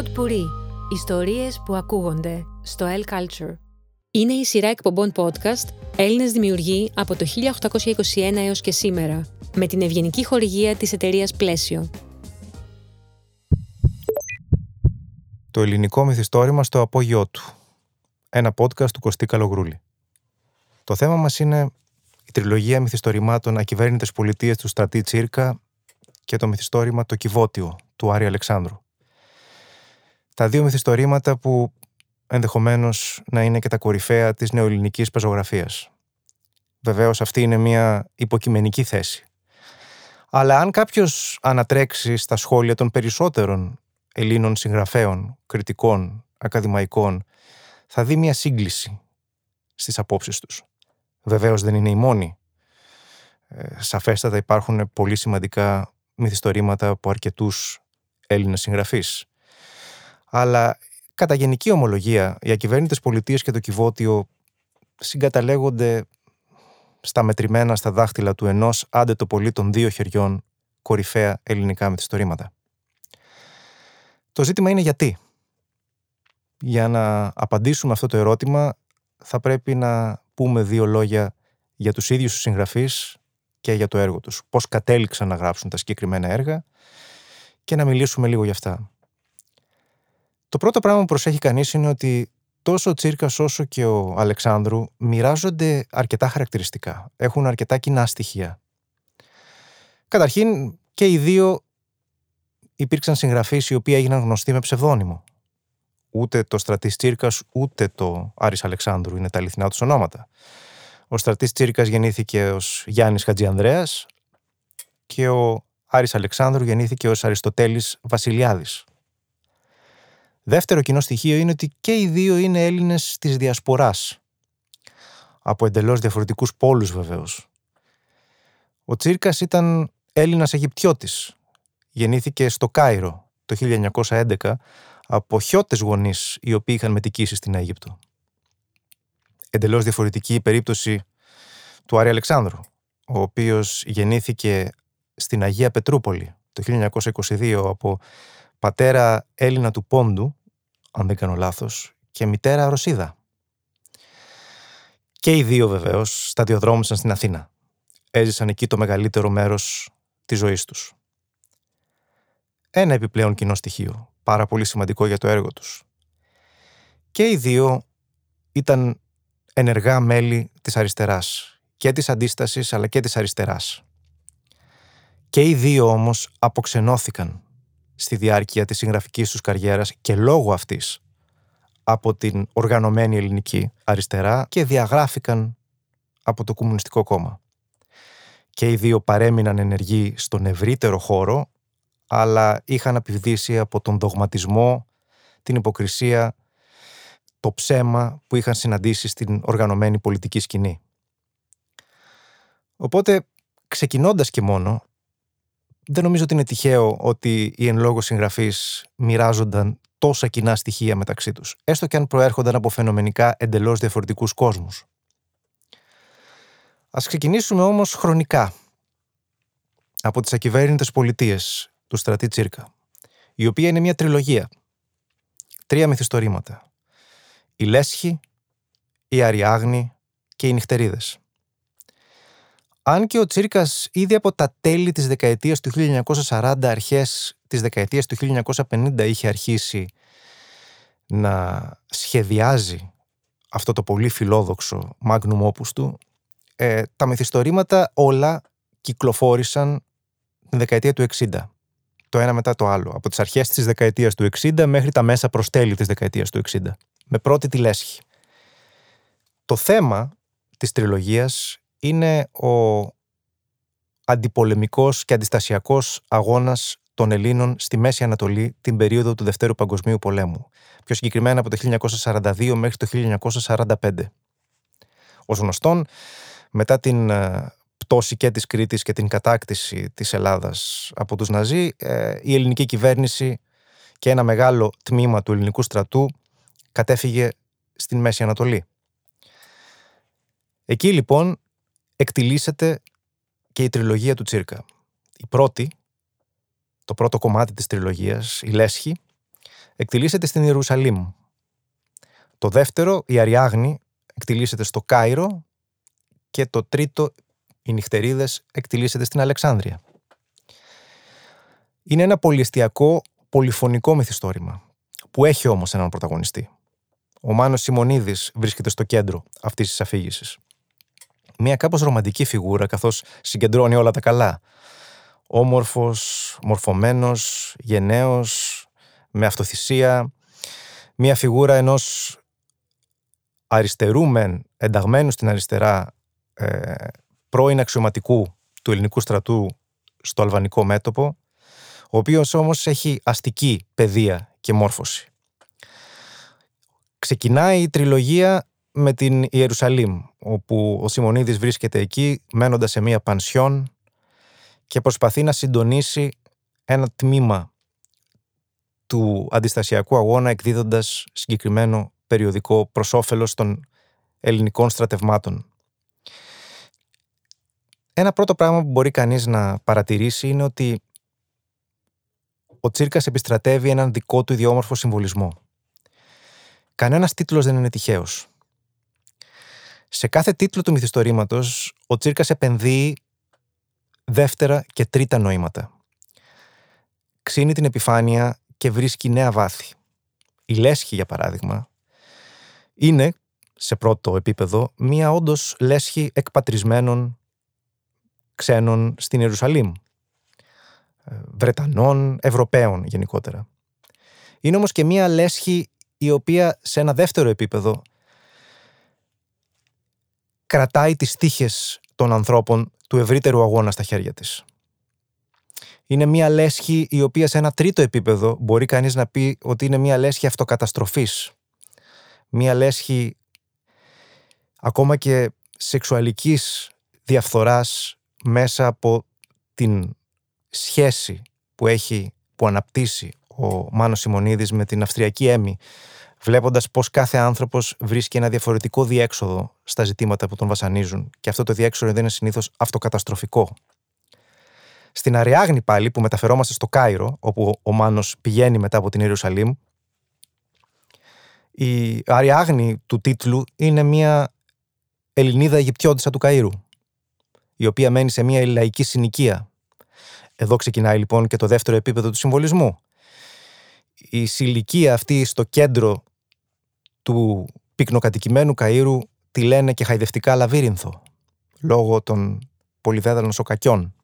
Pod Puri. Ιστορίες που ακούγονται στο El Culture. Είναι η σειρά εκπομπών podcast Έλληνες δημιουργοί από το 1821 έως και σήμερα, με την ευγενική χορηγία της εταιρείας Πλαίσιο. Το ελληνικό μυθιστόρημα στο απόγειό του. Ένα podcast του Κωστή Καλογρούλη. Το θέμα μας είναι η τριλογία μυθιστορημάτων Ακυβέρνητες πολιτείες του Στρατή Τσίρκα και το μυθιστόρημα Το Κιβώτιο του Άρη Αλεξάνδρου. Τα δύο μυθιστορήματα που ενδεχομένως να είναι και τα κορυφαία της νεοελληνικής πεζογραφίας. Βεβαίως αυτή είναι μια υποκειμενική θέση. Αλλά αν κάποιος ανατρέξει στα σχόλια των περισσότερων Ελλήνων συγγραφέων, κριτικών, ακαδημαϊκών, θα δει μια σύγκληση στις απόψεις τους. Βεβαίως δεν είναι η μόνη. Ε, σαφέστατα υπάρχουν πολύ σημαντικά μυθιστορήματα από αρκετούς Έλληνες συγγραφείς. Αλλά κατά γενική ομολογία, οι ακυβέρνητες πολιτείες και το κυβότιο συγκαταλέγονται στα μετρημένα στα δάχτυλα του ενός άντε το πολύ των δύο χεριών κορυφαία ελληνικά μυθιστορήματα. Το ζήτημα είναι γιατί. Για να απαντήσουμε αυτό το ερώτημα θα πρέπει να πούμε δύο λόγια για τους ίδιους τους συγγραφείς και για το έργο τους. Πώς κατέληξαν να γράψουν τα συγκεκριμένα έργα και να μιλήσουμε λίγο για αυτά. Το πρώτο πράγμα που προσέχει κανείς είναι ότι τόσο ο Τσίρκας όσο και ο Αλεξάνδρου μοιράζονται αρκετά χαρακτηριστικά. Έχουν αρκετά κοινά στοιχεία. Καταρχήν και οι δύο υπήρξαν συγγραφείς οι οποίοι έγιναν γνωστοί με ψευδόνυμο. Ούτε το στρατής Τσίρκας ούτε το Άρης Αλεξάνδρου είναι τα αληθινά τους ονόματα. Ο στρατής Τσίρκας γεννήθηκε ως Γιάννης Χατζιανδρέας και ο Άρης Αλεξάνδρου γεννήθηκε ως Αριστοτέλης Βασιλιάδης. Δεύτερο κοινό στοιχείο είναι ότι και οι δύο είναι Έλληνες της Διασποράς. Από εντελώς διαφορετικούς πόλους βεβαίως. Ο Τσίρκας ήταν Έλληνας Αιγυπτιώτης. Γεννήθηκε στο Κάιρο το 1911 από χιώτες γονείς οι οποίοι είχαν μετικήσει στην Αίγυπτο. Εντελώς διαφορετική η περίπτωση του Άρη Αλεξάνδρου, ο οποίος γεννήθηκε στην Αγία Πετρούπολη το 1922 από πατέρα Έλληνα του Πόντου, αν δεν κάνω λάθος, και μητέρα Ρωσίδα. Και οι δύο βεβαίως σταδιοδρόμησαν στην Αθήνα. Έζησαν εκεί το μεγαλύτερο μέρος της ζωής τους. Ένα επιπλέον κοινό στοιχείο, πάρα πολύ σημαντικό για το έργο τους. Και οι δύο ήταν ενεργά μέλη της αριστεράς, και της αντίστασης αλλά και της αριστεράς. Και οι δύο όμως αποξενώθηκαν στη διάρκεια της συγγραφικής τους καριέρας και λόγω αυτής από την οργανωμένη ελληνική αριστερά και διαγράφηκαν από το Κομμουνιστικό Κόμμα. Και οι δύο παρέμειναν ενεργοί στον ευρύτερο χώρο, αλλά είχαν επιβδίσει από τον δογματισμό, την υποκρισία, το ψέμα που είχαν συναντήσει στην οργανωμένη πολιτική σκηνή. Οπότε, ξεκινώντας και μόνο, δεν νομίζω ότι είναι τυχαίο ότι οι εν λόγω συγγραφείς μοιράζονταν τόσα κοινά στοιχεία μεταξύ τους, έστω και αν προέρχονταν από φαινομενικά εντελώς διαφορετικούς κόσμους. Α ξεκινήσουμε όμως χρονικά από τις ακυβέρνητες πολιτείες του στρατή Τσίρκα, η οποία είναι μια τριλογία. Τρία μυθιστορήματα. Η Λέσχη, η Αριάγνη και οι Νυχτερίδες. Αν και ο Τσίρκας ήδη από τα τέλη της δεκαετίας του 1940, αρχές της δεκαετίας του 1950 είχε αρχίσει να σχεδιάζει αυτό το πολύ φιλόδοξο magnum opus του, ε, τα μυθιστορήματα όλα κυκλοφόρησαν την δεκαετία του 60. Το ένα μετά το άλλο. Από τις αρχές της δεκαετίας του 60 μέχρι τα μέσα προς τέλη της δεκαετίας του 60. Με πρώτη τη λέσχη. Το θέμα της τριλογίας είναι ο αντιπολεμικός και αντιστασιακός αγώνας των Ελλήνων στη Μέση Ανατολή την περίοδο του Δευτέρου Παγκοσμίου Πολέμου. Πιο συγκεκριμένα από το 1942 μέχρι το 1945. Ως γνωστόν, μετά την ε, πτώση και της Κρήτης και την κατάκτηση της Ελλάδας από τους Ναζί, ε, η ελληνική κυβέρνηση και ένα μεγάλο τμήμα του ελληνικού στρατού κατέφυγε στην Μέση Ανατολή. Εκεί λοιπόν εκτιλήσεται και η τριλογία του Τσίρκα. Η πρώτη, το πρώτο κομμάτι της τριλογίας, η Λέσχη, εκτιλήσεται στην Ιερουσαλήμ. Το δεύτερο, η Αριάγνη, εκτιλήσεται στο Κάιρο και το τρίτο, οι νυχτερίδες, εκτιλήσεται στην Αλεξάνδρεια. Είναι ένα πολυεστιακό, πολυφωνικό μυθιστόρημα, που έχει όμως έναν πρωταγωνιστή. Ο Μάνος Σιμονίδης βρίσκεται στο κέντρο αυτής της αφήγησης. Μια κάπως ρομαντική φιγούρα, καθώς συγκεντρώνει όλα τα καλά. Όμορφος, μορφωμένος, γενναίος, με αυτοθυσία. Μια φιγούρα ενός αριστερούμεν, ενταγμένου στην αριστερά, ε, πρώην αξιωματικού του ελληνικού στρατού στο αλβανικό μέτωπο, ο οποίος όμως έχει αστική παιδεία και μόρφωση. Ξεκινάει η τριλογία με την Ιερουσαλήμ, όπου ο Σιμονίδης βρίσκεται εκεί, μένοντας σε μία πανσιόν και προσπαθεί να συντονίσει ένα τμήμα του αντιστασιακού αγώνα εκδίδοντας συγκεκριμένο περιοδικό προς όφελος των ελληνικών στρατευμάτων. Ένα πρώτο πράγμα που μπορεί κανείς να παρατηρήσει είναι ότι ο Τσίρκας επιστρατεύει έναν δικό του ιδιόμορφο συμβολισμό. Κανένας τίτλος δεν είναι τυχαίος. Σε κάθε τίτλο του μυθιστορήματος, ο Τσίρκας επενδύει δεύτερα και τρίτα νοήματα. Ξύνει την επιφάνεια και βρίσκει νέα βάθη. Η λέσχη, για παράδειγμα, είναι, σε πρώτο επίπεδο, μία όντως λέσχη εκπατρισμένων ξένων στην Ιερουσαλήμ. Ε, Βρετανών, Ευρωπαίων γενικότερα. Είναι όμως και μία λέσχη η οποία σε ένα δεύτερο επίπεδο κρατάει τις τύχες των ανθρώπων του ευρύτερου αγώνα στα χέρια της. Είναι μια λέσχη η οποία σε ένα τρίτο επίπεδο μπορεί κανείς να πει ότι είναι μια λέσχη αυτοκαταστροφής. Μια λέσχη ακόμα και σεξουαλικής διαφθοράς μέσα από την σχέση που έχει, που αναπτύσσει ο Μάνος Σιμονίδης με την Αυστριακή Έμι βλέποντας πως κάθε άνθρωπος βρίσκει ένα διαφορετικό διέξοδο στα ζητήματα που τον βασανίζουν και αυτό το διέξοδο δεν είναι συνήθως αυτοκαταστροφικό. Στην Αριάγνη πάλι που μεταφερόμαστε στο Κάιρο, όπου ο Μάνος πηγαίνει μετά από την Ιερουσαλήμ, η Αριάγνη του τίτλου είναι μια Ελληνίδα Αιγυπτιώτησα του Καΐρου, η οποία μένει σε μια λαϊκή συνοικία. Εδώ ξεκινάει λοιπόν και το δεύτερο επίπεδο του συμβολισμού. Η συλλικία αυτή στο κέντρο του πυκνοκατοικημένου Καΐρου τη λένε και χαϊδευτικά λαβύρινθο, λόγω των πολυδέδαλων σοκακιών.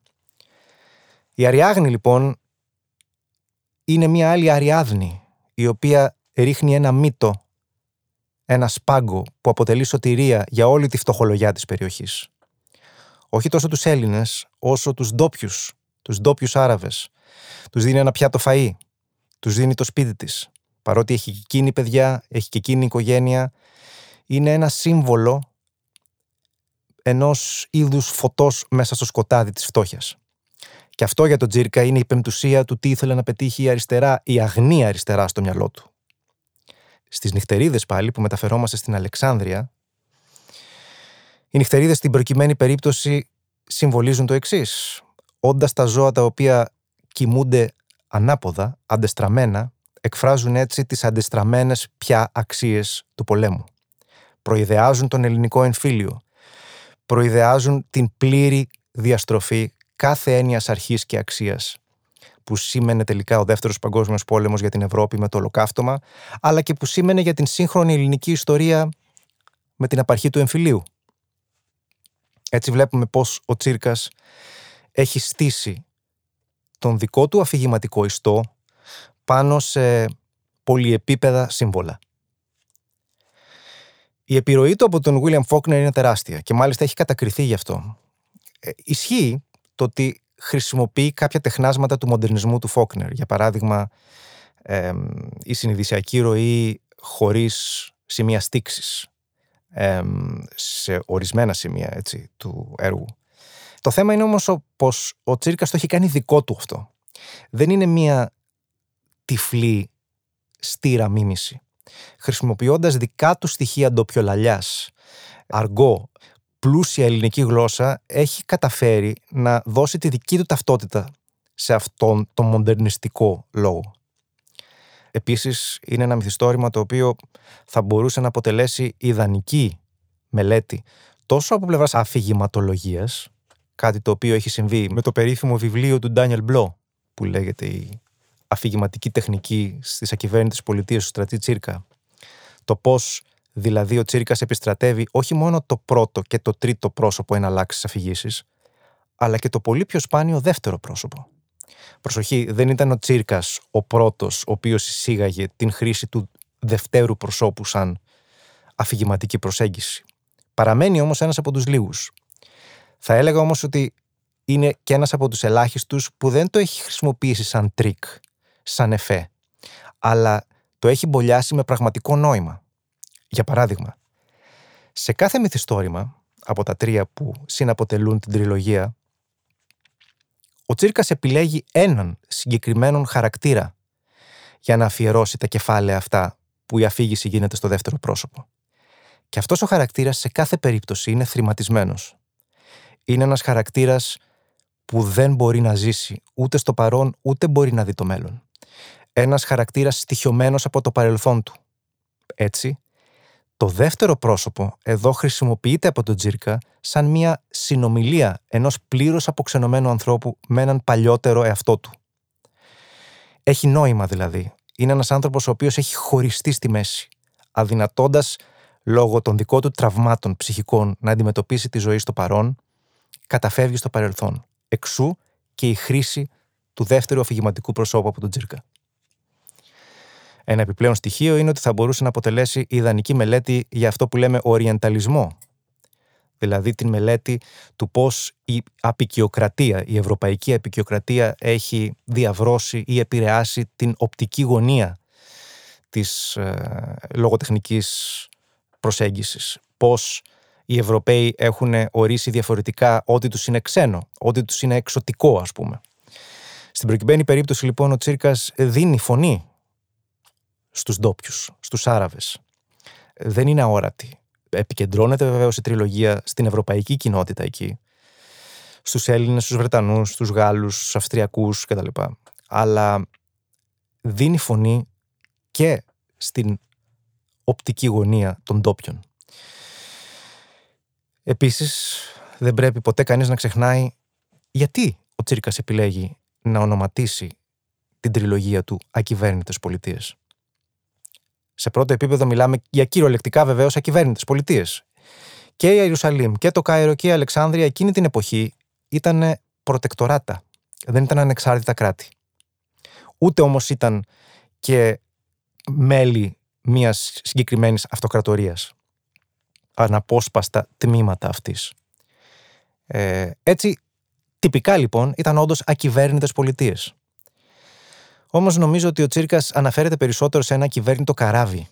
Η Αριάγνη λοιπόν είναι μια άλλη Αριάδνη, η οποία ρίχνει ένα μύτο, ένα σπάγκο που αποτελεί σωτηρία για όλη τη φτωχολογιά της περιοχής. Όχι τόσο τους Έλληνες, όσο τους ντόπιους, τους ντόπιους Άραβες. Τους δίνει ένα πιάτο φαΐ, τους δίνει το σπίτι της, παρότι έχει και εκείνη παιδιά, έχει και εκείνη οικογένεια, είναι ένα σύμβολο ενός είδους φωτός μέσα στο σκοτάδι της φτώχειας. Και αυτό για τον Τζίρκα είναι η πεμπτουσία του τι ήθελε να πετύχει η αριστερά, η αγνή αριστερά στο μυαλό του. Στις νυχτερίδες πάλι που μεταφερόμαστε στην Αλεξάνδρεια, οι νυχτερίδες στην προκειμένη περίπτωση συμβολίζουν το εξής. Όντας τα ζώα τα οποία κοιμούνται ανάποδα, αντεστραμμένα, εκφράζουν έτσι τις αντεστραμμένες πια αξίες του πολέμου. Προειδεάζουν τον ελληνικό εμφύλιο. Προειδεάζουν την πλήρη διαστροφή κάθε έννοιας αρχής και αξίας που σήμαινε τελικά ο δεύτερος παγκόσμιος πόλεμος για την Ευρώπη με το ολοκαύτωμα, αλλά και που σήμαινε για την σύγχρονη ελληνική ιστορία με την απαρχή του εμφυλίου. Έτσι βλέπουμε πώς ο Τσίρκας έχει στήσει τον δικό του αφηγηματικό ιστό πάνω σε πολυεπίπεδα σύμβολα. Η επιρροή του από τον William Faulkner είναι τεράστια και μάλιστα έχει κατακριθεί γι' αυτό. Ε, ισχύει το ότι χρησιμοποιεί κάποια τεχνάσματα του μοντερνισμού του Φόκνερ. Για παράδειγμα, ε, η συνειδησιακή ροή χωρίς σημεία στήξης σε ορισμένα σημεία έτσι, του έργου. Το θέμα είναι όμως πως ο Τσίρκας το έχει κάνει δικό του αυτό. Δεν είναι μια τυφλή στήρα μίμηση. Χρησιμοποιώντας δικά του στοιχεία ντοπιολαλιάς, αργό, πλούσια ελληνική γλώσσα, έχει καταφέρει να δώσει τη δική του ταυτότητα σε αυτόν τον μοντερνιστικό λόγο. Επίσης είναι ένα μυθιστόρημα το οποίο θα μπορούσε να αποτελέσει ιδανική μελέτη τόσο από πλευράς αφηγηματολογίας, κάτι το οποίο έχει συμβεί με το περίφημο βιβλίο του Ντάνιελ Μπλό, που λέγεται η αφηγηματική τεχνική στις ακυβέρνητες πολιτείες του στρατή Τσίρκα. Το πώς δηλαδή ο Τσίρκας επιστρατεύει όχι μόνο το πρώτο και το τρίτο πρόσωπο εναλλάξει αφηγήσει, αλλά και το πολύ πιο σπάνιο δεύτερο πρόσωπο. Προσοχή, δεν ήταν ο Τσίρκας ο πρώτος ο οποίος εισήγαγε την χρήση του δευτέρου προσώπου σαν αφηγηματική προσέγγιση. Παραμένει όμως ένας από τους λίγους. Θα έλεγα όμως ότι είναι και ένας από τους ελάχιστους που δεν το έχει χρησιμοποιήσει σαν τρικ, σαν εφέ, αλλά το έχει μπολιάσει με πραγματικό νόημα. Για παράδειγμα, σε κάθε μυθιστόρημα από τα τρία που συναποτελούν την τριλογία, ο Τσίρκας επιλέγει έναν συγκεκριμένον χαρακτήρα για να αφιερώσει τα κεφάλαια αυτά που η αφήγηση γίνεται στο δεύτερο πρόσωπο. Και αυτός ο χαρακτήρας σε κάθε περίπτωση είναι θρηματισμένος. Είναι ένας χαρακτήρας που δεν μπορεί να ζήσει ούτε στο παρόν ούτε μπορεί να δει το μέλλον. Ένας χαρακτήρας στοιχειωμένος από το παρελθόν του. Έτσι, το δεύτερο πρόσωπο εδώ χρησιμοποιείται από τον Τζίρκα σαν μια συνομιλία ενός πλήρως αποξενωμένου ανθρώπου με έναν παλιότερο εαυτό του. Έχει νόημα δηλαδή. Είναι ένας άνθρωπος ο οποίος έχει χωριστεί στη μέση, αδυνατώντας λόγω των δικών του τραυμάτων ψυχικών να αντιμετωπίσει τη ζωή στο παρόν, καταφεύγει στο παρελθόν. Εξού και η χρήση του δεύτερου αφηγηματικού προσώπου από τον Τζίρκα. Ένα επιπλέον στοιχείο είναι ότι θα μπορούσε να αποτελέσει ιδανική μελέτη για αυτό που λέμε οριενταλισμό. Δηλαδή την μελέτη του πώς η απεικιοκρατία, η ευρωπαϊκή απεικιοκρατία έχει διαβρώσει ή επηρεάσει την οπτική γωνία της ε, λογοτεχνικής προσέγγισης. Πώς οι Ευρωπαίοι έχουν ορίσει διαφορετικά ό,τι τους είναι ξένο, ό,τι τους είναι εξωτικό ας πούμε. Στην προκειμένη περίπτωση λοιπόν ο Τσίρκας δίνει φωνή στους ντόπιους, στους Άραβες. Δεν είναι αόρατη. Επικεντρώνεται βεβαίως η τριλογία στην ευρωπαϊκή κοινότητα εκεί. Στους Έλληνες, στους Βρετανούς, στους Γάλλους, στους Αυστριακούς κτλ. Αλλά δίνει φωνή και στην οπτική γωνία των ντόπιων. Επίσης, δεν πρέπει ποτέ κανείς να ξεχνάει γιατί ο Τσίρκας επιλέγει να ονοματίσει την τριλογία του «Ακυβέρνητες πολιτείες». Σε πρώτο επίπεδο μιλάμε για κυριολεκτικά βεβαίως ακυβέρνητες πολιτείες. Και η Ιερουσαλήμ και το Κάιρο και η Αλεξάνδρεια εκείνη την εποχή ήταν προτεκτοράτα. Δεν ήταν ανεξάρτητα κράτη. Ούτε όμως ήταν και μέλη μιας συγκεκριμένης αυτοκρατορίας. Αναπόσπαστα τμήματα αυτής. Ε, έτσι, τυπικά λοιπόν ήταν όντως ακυβέρνητες πολιτείες. Όμως νομίζω ότι ο Τσίρκας αναφέρεται περισσότερο σε ένα κυβέρνητο καράβι,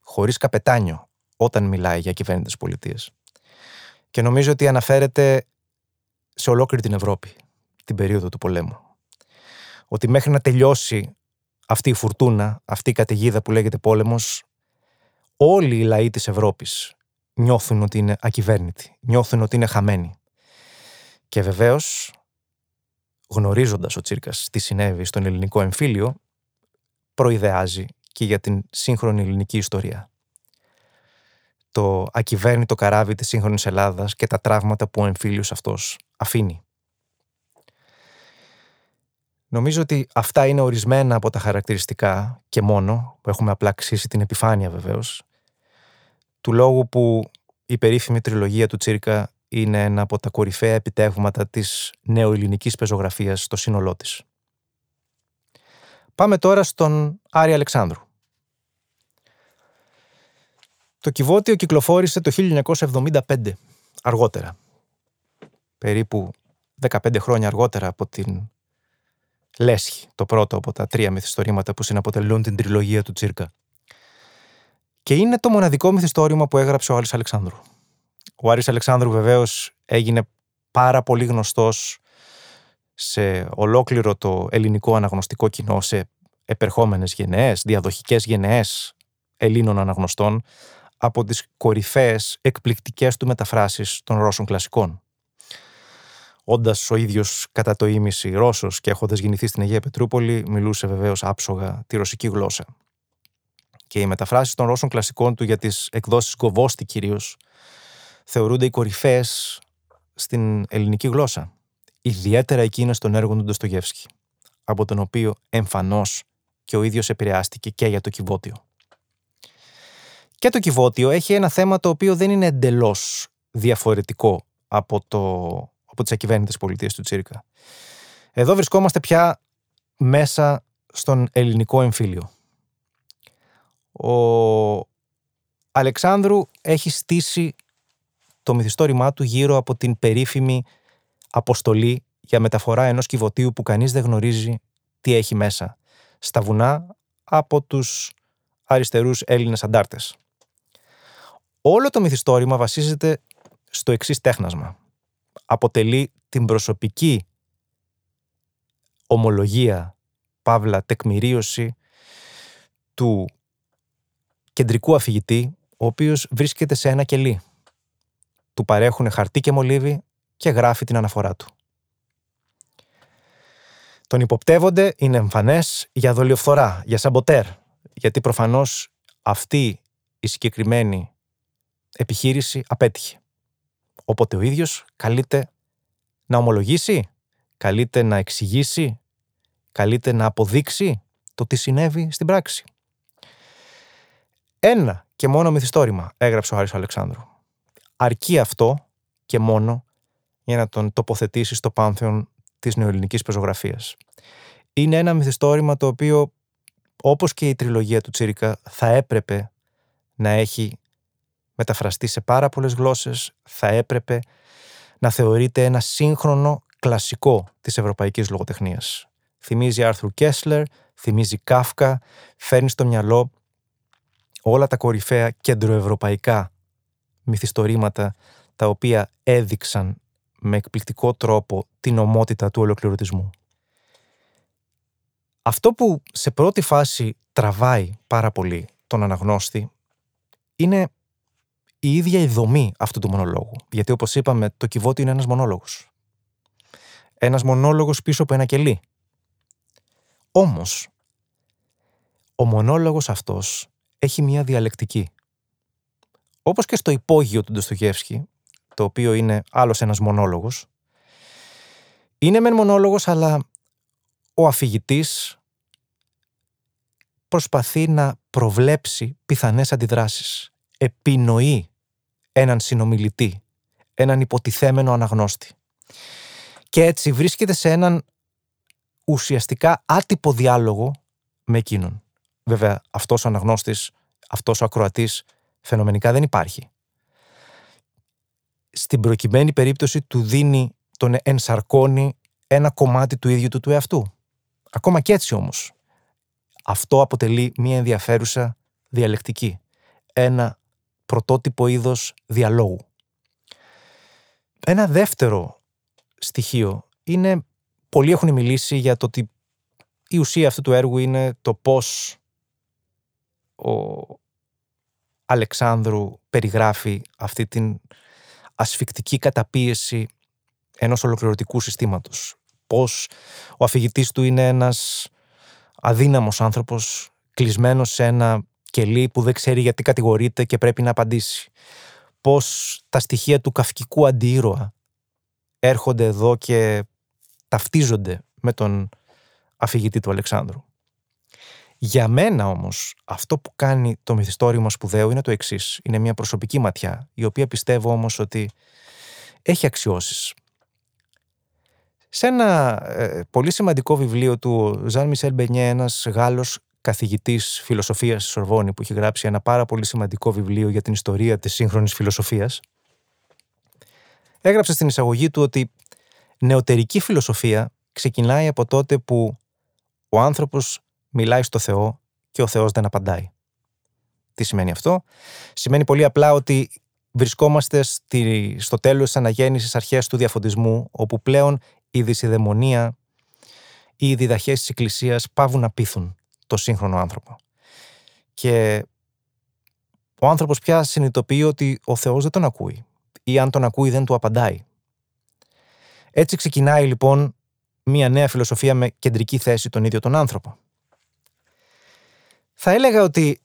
χωρίς καπετάνιο, όταν μιλάει για κυβέρνητες πολιτείες. Και νομίζω ότι αναφέρεται σε ολόκληρη την Ευρώπη την περίοδο του πολέμου. Ότι μέχρι να τελειώσει αυτή η φουρτούνα, αυτή η καταιγίδα που λέγεται πόλεμος, όλοι οι λαοί της Ευρώπης νιώθουν ότι είναι ακυβέρνητοι, νιώθουν ότι είναι χαμένοι. Και βεβαίως γνωρίζοντας ο Τσίρκας τι συνέβη στον ελληνικό εμφύλιο, προειδεάζει και για την σύγχρονη ελληνική ιστορία. Το ακυβέρνητο καράβι της σύγχρονης Ελλάδας και τα τραύματα που ο εμφύλιος αυτός αφήνει. Νομίζω ότι αυτά είναι ορισμένα από τα χαρακτηριστικά και μόνο, που έχουμε απλά ξύσει την επιφάνεια βεβαίως, του λόγου που η περίφημη τριλογία του Τσίρκα είναι ένα από τα κορυφαία επιτεύγματα της νεοελληνικής πεζογραφίας στο σύνολό της. Πάμε τώρα στον Άρη Αλεξάνδρου. Το κυβότιο κυκλοφόρησε το 1975, αργότερα. Περίπου 15 χρόνια αργότερα από την Λέσχη, το πρώτο από τα τρία μυθιστορήματα που συναποτελούν την τριλογία του Τσίρκα. Και είναι το μοναδικό μυθιστόρημα που έγραψε ο Άρης Αλεξάνδρου. Ο Άρης Αλεξάνδρου βεβαίως έγινε πάρα πολύ γνωστός σε ολόκληρο το ελληνικό αναγνωστικό κοινό, σε επερχόμενες γενναίες, διαδοχικές γενναίες Ελλήνων αναγνωστών, από τις κορυφαίες εκπληκτικές του μεταφράσεις των Ρώσων κλασικών. όντας ο ίδιος κατά το ίμιση Ρώσος και έχοντας γεννηθεί στην Αγία Πετρούπολη, μιλούσε βεβαίως άψογα τη ρωσική γλώσσα. Και οι μεταφράσεις των Ρώσων κλασικών του για τις εκδόσεις Γκοβόστη κυρίως θεωρούνται οι κορυφαίες στην ελληνική γλώσσα. Ιδιαίτερα εκείνες των έργων του Ντοστογεύσκη, από τον οποίο εμφανώς και ο ίδιος επηρεάστηκε και για το κυβότιο. Και το κυβότιο έχει ένα θέμα το οποίο δεν είναι εντελώς διαφορετικό από, το, από τις ακυβέρνητες πολιτείες του Τσίρικα. Εδώ βρισκόμαστε πια μέσα στον ελληνικό εμφύλιο. Ο Αλεξάνδρου έχει στήσει το μυθιστόρημά του γύρω από την περίφημη αποστολή για μεταφορά ενός κυβωτίου που κανείς δεν γνωρίζει τι έχει μέσα στα βουνά από τους αριστερούς Έλληνες αντάρτες. Όλο το μυθιστόρημα βασίζεται στο εξής τέχνασμα. Αποτελεί την προσωπική ομολογία, παύλα, τεκμηρίωση του κεντρικού αφηγητή, ο οποίος βρίσκεται σε ένα κελί. Του παρέχουν χαρτί και μολύβι και γράφει την αναφορά του. Τον υποπτεύονται είναι εμφανές για δολιοφθορά, για σαμποτέρ, γιατί προφανώς αυτή η συγκεκριμένη επιχείρηση απέτυχε. Οπότε ο ίδιος καλείται να ομολογήσει, καλείται να εξηγήσει, καλείται να αποδείξει το τι συνέβη στην πράξη. Ένα και μόνο μυθιστόρημα έγραψε ο Άρης Αλεξάνδρου. Αρκεί αυτό και μόνο για να τον τοποθετήσεις στο πάνθεον της νεοελληνικής πεζογραφίας. Είναι ένα μυθιστόρημα το οποίο, όπως και η τριλογία του Τσίρικα, θα έπρεπε να έχει μεταφραστεί σε πάρα πολλές γλώσσες, θα έπρεπε να θεωρείται ένα σύγχρονο κλασικό της ευρωπαϊκής λογοτεχνίας. Θυμίζει Άρθρου Κέσλερ, θυμίζει Κάφκα, φέρνει στο μυαλό όλα τα κορυφαία κεντροευρωπαϊκά μυθιστορήματα τα οποία έδειξαν με εκπληκτικό τρόπο την ομότητα του ολοκληρωτισμού. Αυτό που σε πρώτη φάση τραβάει πάρα πολύ τον αναγνώστη είναι η ίδια η δομή αυτού του μονολόγου. Γιατί όπως είπαμε το κυβότι είναι ένας μονόλογος. Ένας μονόλογος πίσω από ένα κελί. Όμως, ο μονόλογος αυτός έχει μια διαλεκτική. Όπως και στο υπόγειο του Ντοστογεύσκη, το οποίο είναι άλλος ένας μονόλογος, είναι μεν μονόλογος, αλλά ο αφηγητής προσπαθεί να προβλέψει πιθανές αντιδράσεις. Επινοεί έναν συνομιλητή, έναν υποτιθέμενο αναγνώστη. Και έτσι βρίσκεται σε έναν ουσιαστικά άτυπο διάλογο με εκείνον. Βέβαια, αυτός ο αναγνώστης, αυτός ο ακροατής φαινομενικά δεν υπάρχει. Στην προκειμένη περίπτωση του δίνει, τον ενσαρκώνει ένα κομμάτι του ίδιου του του εαυτού. Ακόμα και έτσι όμως. Αυτό αποτελεί μια ενδιαφέρουσα διαλεκτική. Ένα πρωτότυπο είδος διαλόγου. Ένα δεύτερο στοιχείο είναι, πολλοί έχουν μιλήσει για το ότι η ουσία αυτού του έργου είναι το πώς ο Αλεξάνδρου περιγράφει αυτή την ασφικτική καταπίεση ενός ολοκληρωτικού συστήματος. Πώς ο αφηγητής του είναι ένας αδύναμος άνθρωπος κλεισμένος σε ένα κελί που δεν ξέρει γιατί κατηγορείται και πρέπει να απαντήσει. Πώς τα στοιχεία του καυκικού αντίρωα έρχονται εδώ και ταυτίζονται με τον αφηγητή του Αλεξάνδρου. Για μένα όμως αυτό που κάνει το μυθιστόρημα σπουδαίο είναι το εξής. Είναι μια προσωπική ματιά, η οποία πιστεύω όμως ότι έχει αξιώσεις. Σε ένα ε, πολύ σημαντικό βιβλίο του Ζαν Μισελ Μπενιέ, ένας Γάλλος Καθηγητής φιλοσοφίας στη Σορβόνη που έχει γράψει ένα πάρα πολύ σημαντικό βιβλίο για την ιστορία της σύγχρονης φιλοσοφίας έγραψε στην εισαγωγή του ότι νεωτερική φιλοσοφία ξεκινάει από τότε που ο άνθρωπος μιλάει στο Θεό και ο Θεός δεν απαντάει. Τι σημαίνει αυτό; Σημαίνει πολύ απλά ότι βρισκόμαστε στη, στο τέλος της αναγέννησης αρχές του διαφωτισμού όπου πλέον η δυσιδαιμονία ή οι διδαχές της Εκκλησίας πάβουν να πείθουν το σύγχρονο άνθρωπο. Και ο άνθρωπος πια συνειδητοποιεί ότι ο Θεός δεν τον ακούει ή αν τον ακούει δεν του απαντάει. Έτσι ξεκινάει λοιπόν μια νέα φιλοσοφία με κεντρική θέση τον ίδιο τον άνθρωπο. Θα έλεγα ότι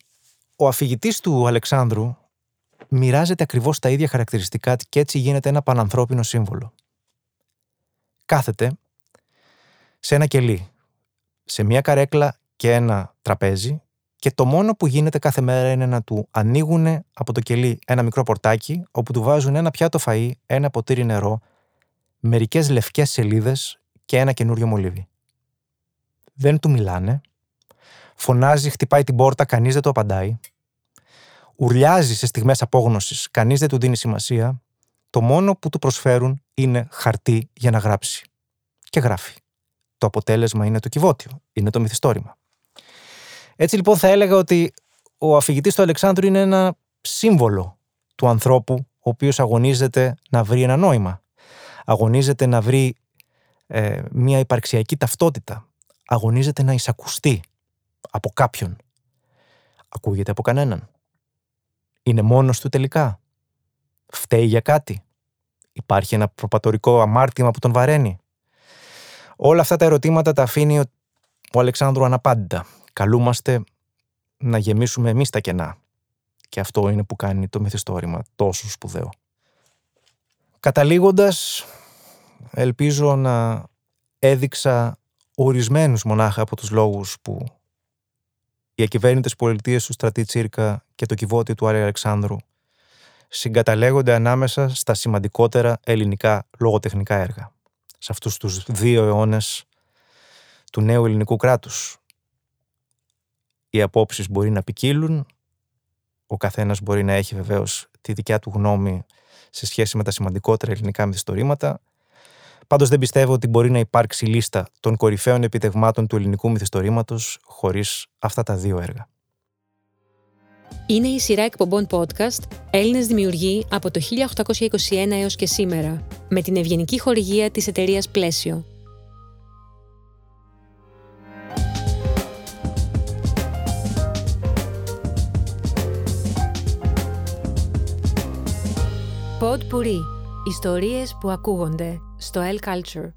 ο αφηγητής του Αλεξάνδρου μοιράζεται ακριβώς τα ίδια χαρακτηριστικά και έτσι γίνεται ένα πανανθρώπινο σύμβολο. Κάθεται σε ένα κελί, σε μια καρέκλα και ένα τραπέζι και το μόνο που γίνεται κάθε μέρα είναι να του ανοίγουν από το κελί ένα μικρό πορτάκι όπου του βάζουν ένα πιάτο φαΐ, ένα ποτήρι νερό, μερικές λευκές σελίδες και ένα καινούριο μολύβι. Δεν του μιλάνε, φωνάζει, χτυπάει την πόρτα, κανείς δεν το απαντάει, ουρλιάζει σε στιγμές απόγνωσης, κανείς δεν του δίνει σημασία, το μόνο που του προσφέρουν είναι χαρτί για να γράψει. Και γράφει. Το αποτέλεσμα είναι το κυβότιο, είναι το μυθιστόρημα. Έτσι λοιπόν θα έλεγα ότι ο αφηγητής του Αλεξάνδρου είναι ένα σύμβολο του ανθρώπου ο οποίος αγωνίζεται να βρει ένα νόημα. Αγωνίζεται να βρει ε, μια υπαρξιακή ταυτότητα. Αγωνίζεται να εισακουστεί από κάποιον. Ακούγεται από κανέναν. Είναι μόνος του τελικά. Φταίει για κάτι. Υπάρχει ένα προπατορικό αμάρτημα που τον βαραίνει. Όλα αυτά τα ερωτήματα τα αφήνει ο Αλεξάνδρου αναπάντητα. Καλούμαστε να γεμίσουμε εμείς τα κενά. Και αυτό είναι που κάνει το μυθιστόρημα τόσο σπουδαίο. Καταλήγοντας, ελπίζω να έδειξα ορισμένους μονάχα από τους λόγους που οι ακυβέρνητες πολιτείες του Στρατή Τσίρκα και το κυβότιο του Άρη Αλεξάνδρου συγκαταλέγονται ανάμεσα στα σημαντικότερα ελληνικά λογοτεχνικά έργα. Σε αυτούς τους δύο αιώνες του νέου ελληνικού κράτους. Οι απόψεις μπορεί να ποικίλουν, ο καθένας μπορεί να έχει βεβαίως τη δικιά του γνώμη σε σχέση με τα σημαντικότερα ελληνικά μυθιστορήματα. Πάντως δεν πιστεύω ότι μπορεί να υπάρξει λίστα των κορυφαίων επιτεγμάτων του ελληνικού μυθιστορήματος χωρίς αυτά τα δύο έργα. Είναι η σειρά εκπομπών podcast Έλληνες δημιουργοί από το 1821 έως και σήμερα, με την ευγενική χορηγία της εταιρείας Πλαίσιο. Pod Puri. Ιστορίες που ακούγονται στο L Culture.